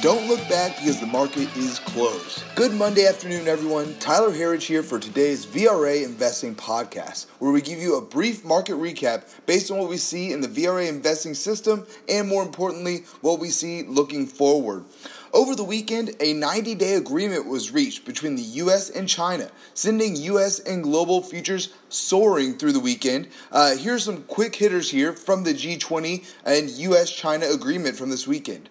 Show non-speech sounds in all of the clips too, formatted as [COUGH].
Don't look back because the market is closed. Good Monday afternoon, everyone. Tyler Herriage here for today's VRA Investing Podcast, where we give you a brief market recap based on what we see in the VRA investing system and, more importantly, what we see looking forward. Over the weekend, a 90 day agreement was reached between the US and China, sending US and global futures soaring through the weekend. Uh, here's some quick hitters here from the G20 and US China agreement from this weekend.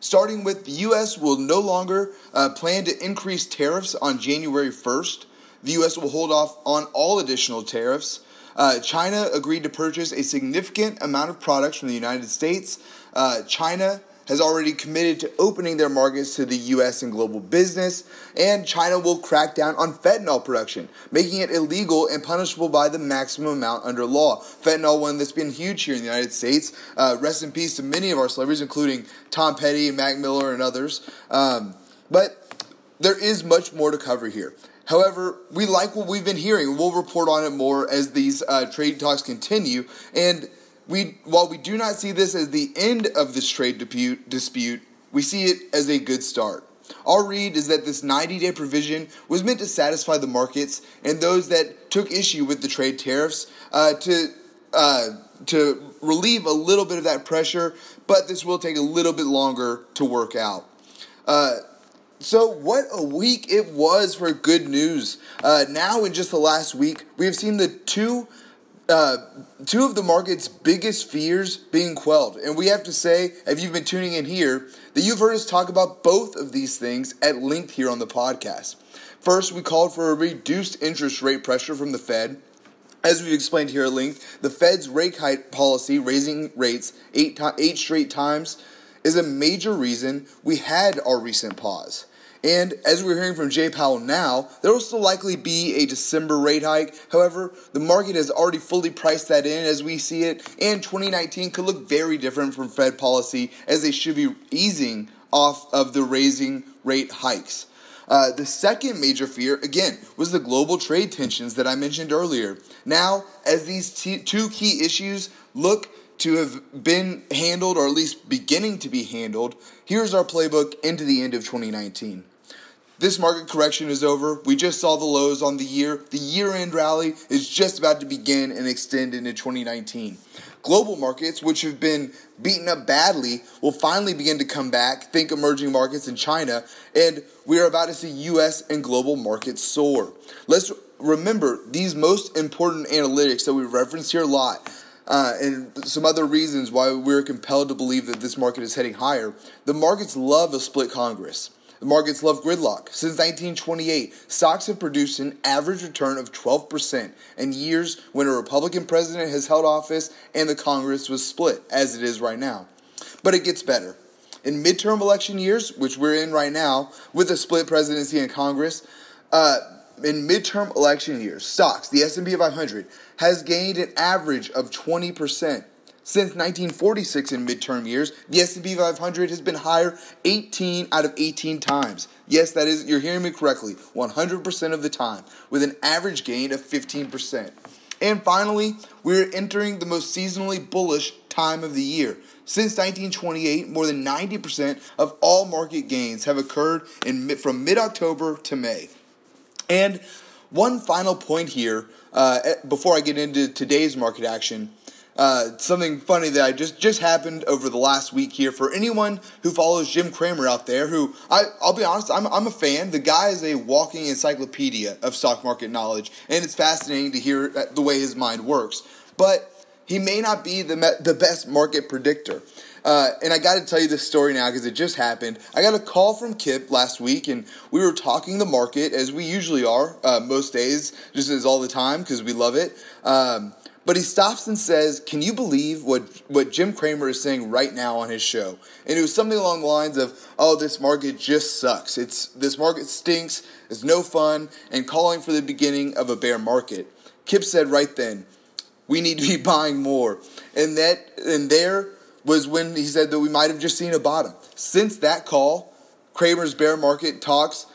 Starting with the US will no longer uh, plan to increase tariffs on January 1st. The US will hold off on all additional tariffs. Uh, China agreed to purchase a significant amount of products from the United States. Uh, China has already committed to opening their markets to the US and global business, and China will crack down on fentanyl production, making it illegal and punishable by the maximum amount under law. Fentanyl, one that's been huge here in the United States. Uh, rest in peace to many of our celebrities, including Tom Petty Mac Miller and others. Um, but there is much more to cover here. However, we like what we've been hearing. We'll report on it more as these uh, trade talks continue. And we, while we do not see this as the end of this trade dispute, we see it as a good start. Our read is that this 90 day provision was meant to satisfy the markets and those that took issue with the trade tariffs uh, to, uh, to relieve a little bit of that pressure, but this will take a little bit longer to work out. Uh, so, what a week it was for good news. Uh, now, in just the last week, we have seen the two uh, two of the market's biggest fears being quelled. And we have to say, if you've been tuning in here, that you've heard us talk about both of these things at length here on the podcast. First, we called for a reduced interest rate pressure from the Fed. As we've explained here at length, the Fed's rate hike policy, raising rates eight, to- eight straight times, is a major reason we had our recent pause. And as we're hearing from Jay Powell now, there will still likely be a December rate hike. However, the market has already fully priced that in as we see it, and 2019 could look very different from Fed policy as they should be easing off of the raising rate hikes. Uh, the second major fear, again, was the global trade tensions that I mentioned earlier. Now, as these t- two key issues look to have been handled, or at least beginning to be handled, here's our playbook into the end of 2019. This market correction is over. We just saw the lows on the year. The year end rally is just about to begin and extend into 2019. Global markets, which have been beaten up badly, will finally begin to come back. Think emerging markets in China. And we are about to see US and global markets soar. Let's remember these most important analytics that we reference here a lot uh, and some other reasons why we're compelled to believe that this market is heading higher. The markets love a split Congress. The markets love gridlock. Since 1928, stocks have produced an average return of 12% in years when a Republican president has held office and the Congress was split, as it is right now. But it gets better. In midterm election years, which we're in right now, with a split presidency and Congress, uh, in midterm election years, stocks, the S&P 500, has gained an average of 20%. Since 1946 in midterm years, the S&P 500 has been higher 18 out of 18 times. Yes, that is you're hearing me correctly, 100% of the time with an average gain of 15%. And finally, we're entering the most seasonally bullish time of the year. Since 1928, more than 90% of all market gains have occurred in from mid-October to May. And one final point here uh, eh, before I get into today's market action. Uh, something funny that I just just happened over the last week here for anyone who follows Jim Cramer out there. Who I I'll be honest, I'm I'm a fan. The guy is a walking encyclopedia of stock market knowledge, and it's fascinating to hear the way his mind works. But he may not be the the best market predictor. Uh, and I got to tell you this story now because it just happened. I got a call from Kip last week, and we were talking the market as we usually are uh, most days, just as all the time because we love it. Um, but he stops and says, "Can you believe what what Jim Cramer is saying right now on his show?" And it was something along the lines of, "Oh, this market just sucks. It's this market stinks. It's no fun," and calling for the beginning of a bear market. Kip said right then, "We need to be [LAUGHS] buying more," and that and there was when he said that we might have just seen a bottom. Since that call, Cramer's bear market talks,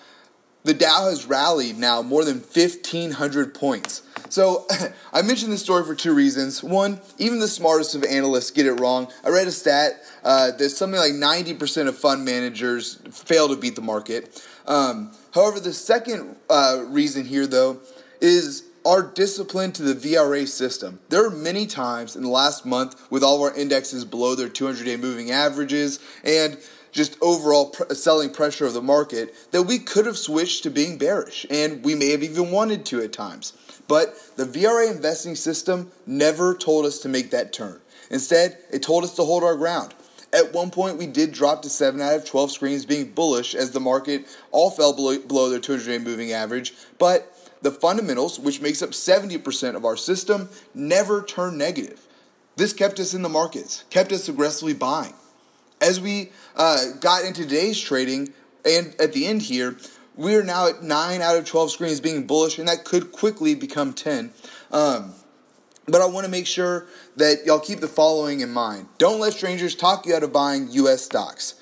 the Dow has rallied now more than 1,500 points. So [LAUGHS] I mentioned this story for two reasons. One, even the smartest of analysts get it wrong. I read a stat uh, that something like 90% of fund managers fail to beat the market. Um, however, the second uh, reason here, though, is our disciplined to the VRA system. There are many times in the last month with all of our indexes below their 200 day moving averages and just overall pr- selling pressure of the market that we could have switched to being bearish, and we may have even wanted to at times. But the VRA investing system never told us to make that turn. Instead, it told us to hold our ground. At one point, we did drop to 7 out of 12 screens being bullish as the market all fell below, below their 200 day moving average, but the fundamentals, which makes up 70% of our system, never turned negative. This kept us in the markets, kept us aggressively buying. As we uh, got into today's trading, and at the end here, we are now at 9 out of 12 screens being bullish, and that could quickly become 10. Um, but I want to make sure that y'all keep the following in mind. Don't let strangers talk you out of buying U.S. stocks.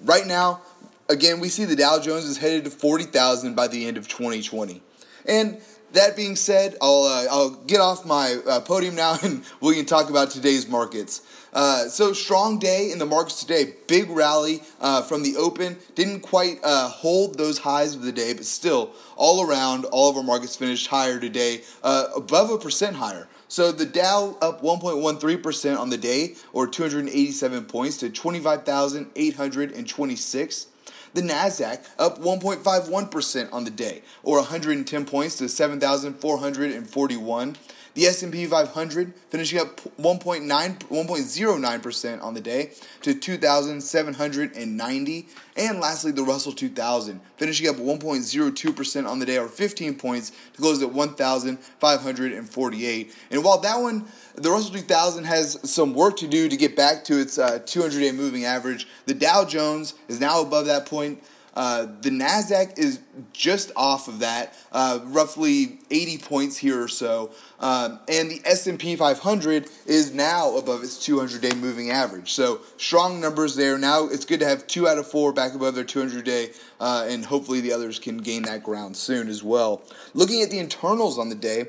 Right now, again, we see the Dow Jones is headed to 40,000 by the end of 2020. And that being said, I'll, uh, I'll get off my uh, podium now [LAUGHS] and we can talk about today's markets. Uh, so strong day in the markets today. Big rally uh, from the open. Didn't quite uh, hold those highs of the day, but still, all around, all of our markets finished higher today, uh, above a percent higher. So the Dow up 1.13% on the day, or 287 points to 25,826. The Nasdaq up 1.51% on the day, or 110 points to 7,441. The S&P 500 finishing up 1.9 1.09% on the day to 2790 and lastly the Russell 2000 finishing up 1.02% on the day or 15 points to close at 1548. And while that one the Russell 2000 has some work to do to get back to its 200-day uh, moving average, the Dow Jones is now above that point uh, the Nasdaq is just off of that, uh, roughly 80 points here or so, um, and the S&P 500 is now above its 200-day moving average. So strong numbers there. Now it's good to have two out of four back above their 200-day, uh, and hopefully the others can gain that ground soon as well. Looking at the internals on the day.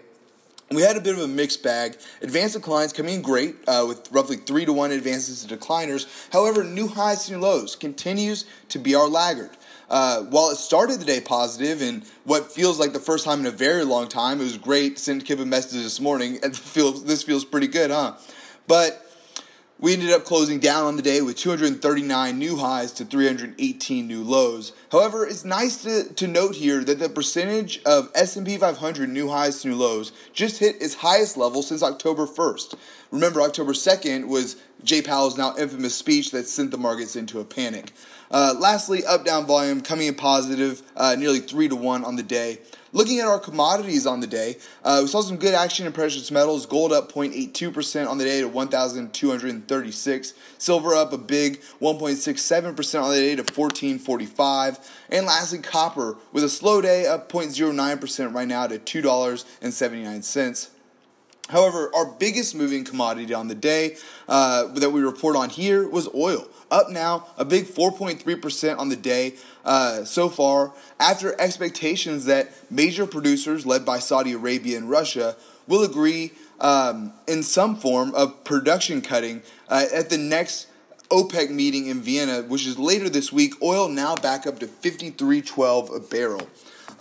We had a bit of a mixed bag. Advanced declines coming in great uh, with roughly 3 to 1 advances to decliners. However, new highs and lows continues to be our laggard. Uh, while it started the day positive and what feels like the first time in a very long time, it was great. Sent Kip a message this morning, [LAUGHS] and feels, this feels pretty good, huh? But we ended up closing down on the day with 239 new highs to 318 new lows. However, it's nice to, to note here that the percentage of S&P 500 new highs to new lows just hit its highest level since October 1st. Remember, October 2nd was Jay Powell's now infamous speech that sent the markets into a panic. Uh, lastly, up down volume coming in positive, uh, nearly 3 to 1 on the day. Looking at our commodities on the day, uh, we saw some good action in precious metals. Gold up 0.82% on the day to 1,236. Silver up a big 1.67% on the day to 1445. And lastly, copper with a slow day up 0.09% right now to $2.79. However, our biggest moving commodity on the day uh, that we report on here was oil. Up now, a big 4.3% on the day uh, so far, after expectations that major producers led by Saudi Arabia and Russia will agree um, in some form of production cutting uh, at the next OPEC meeting in Vienna, which is later this week. Oil now back up to 53.12 a barrel.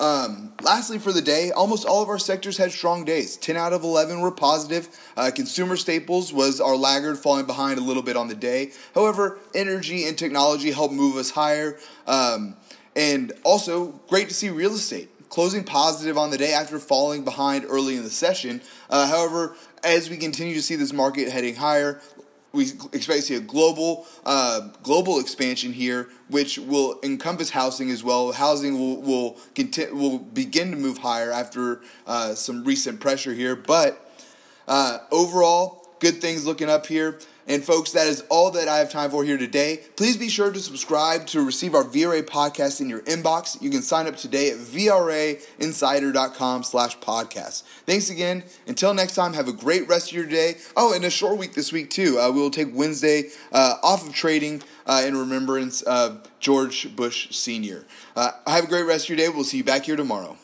Um, lastly, for the day, almost all of our sectors had strong days. 10 out of 11 were positive. Uh, consumer staples was our laggard, falling behind a little bit on the day. However, energy and technology helped move us higher. Um, and also, great to see real estate closing positive on the day after falling behind early in the session. Uh, however, as we continue to see this market heading higher, we expect to see a global uh, global expansion here, which will encompass housing as well. Housing will will, conti- will begin to move higher after uh, some recent pressure here, but uh, overall, good things looking up here. And folks, that is all that I have time for here today. Please be sure to subscribe to receive our VRA podcast in your inbox. You can sign up today at VRAinsider.com slash podcast. Thanks again. Until next time, have a great rest of your day. Oh, and a short week this week too. Uh, we will take Wednesday uh, off of trading uh, in remembrance of George Bush Sr. Uh, have a great rest of your day. We'll see you back here tomorrow.